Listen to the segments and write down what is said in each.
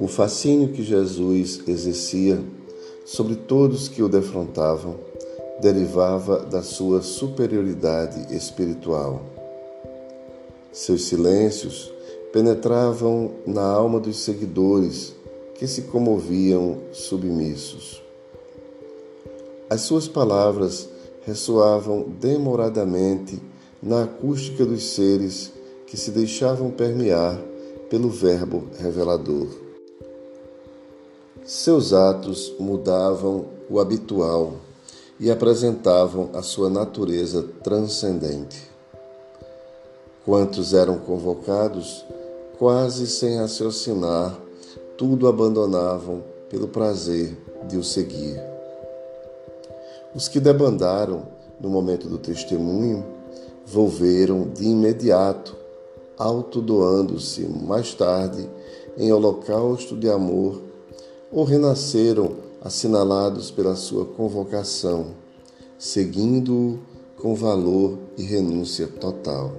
O fascínio que Jesus exercia sobre todos que o defrontavam derivava da sua superioridade espiritual. Seus silêncios penetravam na alma dos seguidores que se comoviam submissos. As suas palavras ressoavam demoradamente na acústica dos seres que se deixavam permear pelo Verbo revelador. Seus atos mudavam o habitual e apresentavam a sua natureza transcendente. Quantos eram convocados, quase sem raciocinar, tudo abandonavam pelo prazer de o seguir. Os que debandaram no momento do testemunho volveram de imediato, autodoando-se mais tarde em holocausto de amor, ou renasceram assinalados pela sua convocação, seguindo-o com valor e renúncia total.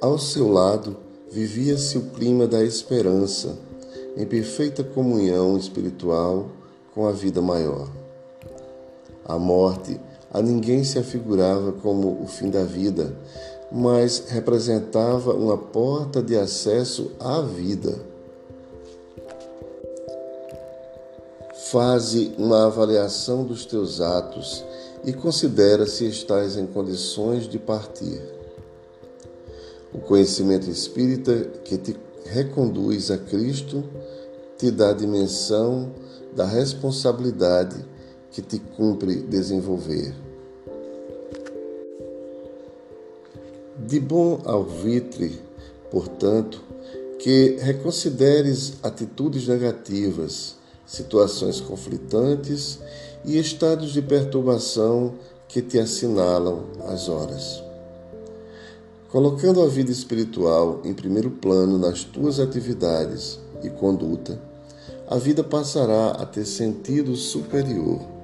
Ao seu lado vivia-se o clima da esperança, em perfeita comunhão espiritual com a vida maior. A morte a ninguém se afigurava como o fim da vida, mas representava uma porta de acesso à vida Faze uma avaliação dos teus atos e considera se estás em condições de partir. O conhecimento espírita que te reconduz a Cristo te dá a dimensão da responsabilidade que te cumpre desenvolver. De bom alvitre, portanto, que reconsideres atitudes negativas situações conflitantes e estados de perturbação que te assinalam as horas. Colocando a vida espiritual em primeiro plano nas tuas atividades e conduta, a vida passará a ter sentido superior.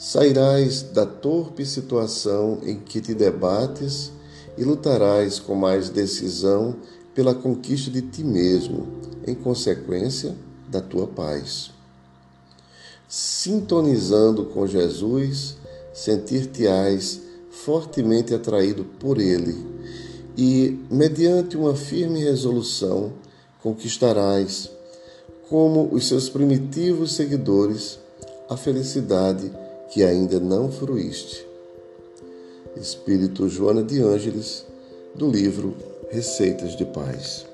Sairás da torpe situação em que te debates e lutarás com mais decisão pela conquista de ti mesmo, em consequência, da tua paz. Sintonizando com Jesus, sentir-te-ás fortemente atraído por Ele e, mediante uma firme resolução, conquistarás, como os seus primitivos seguidores, a felicidade que ainda não fruíste. Espírito Joana de Ângeles, do livro Receitas de Paz.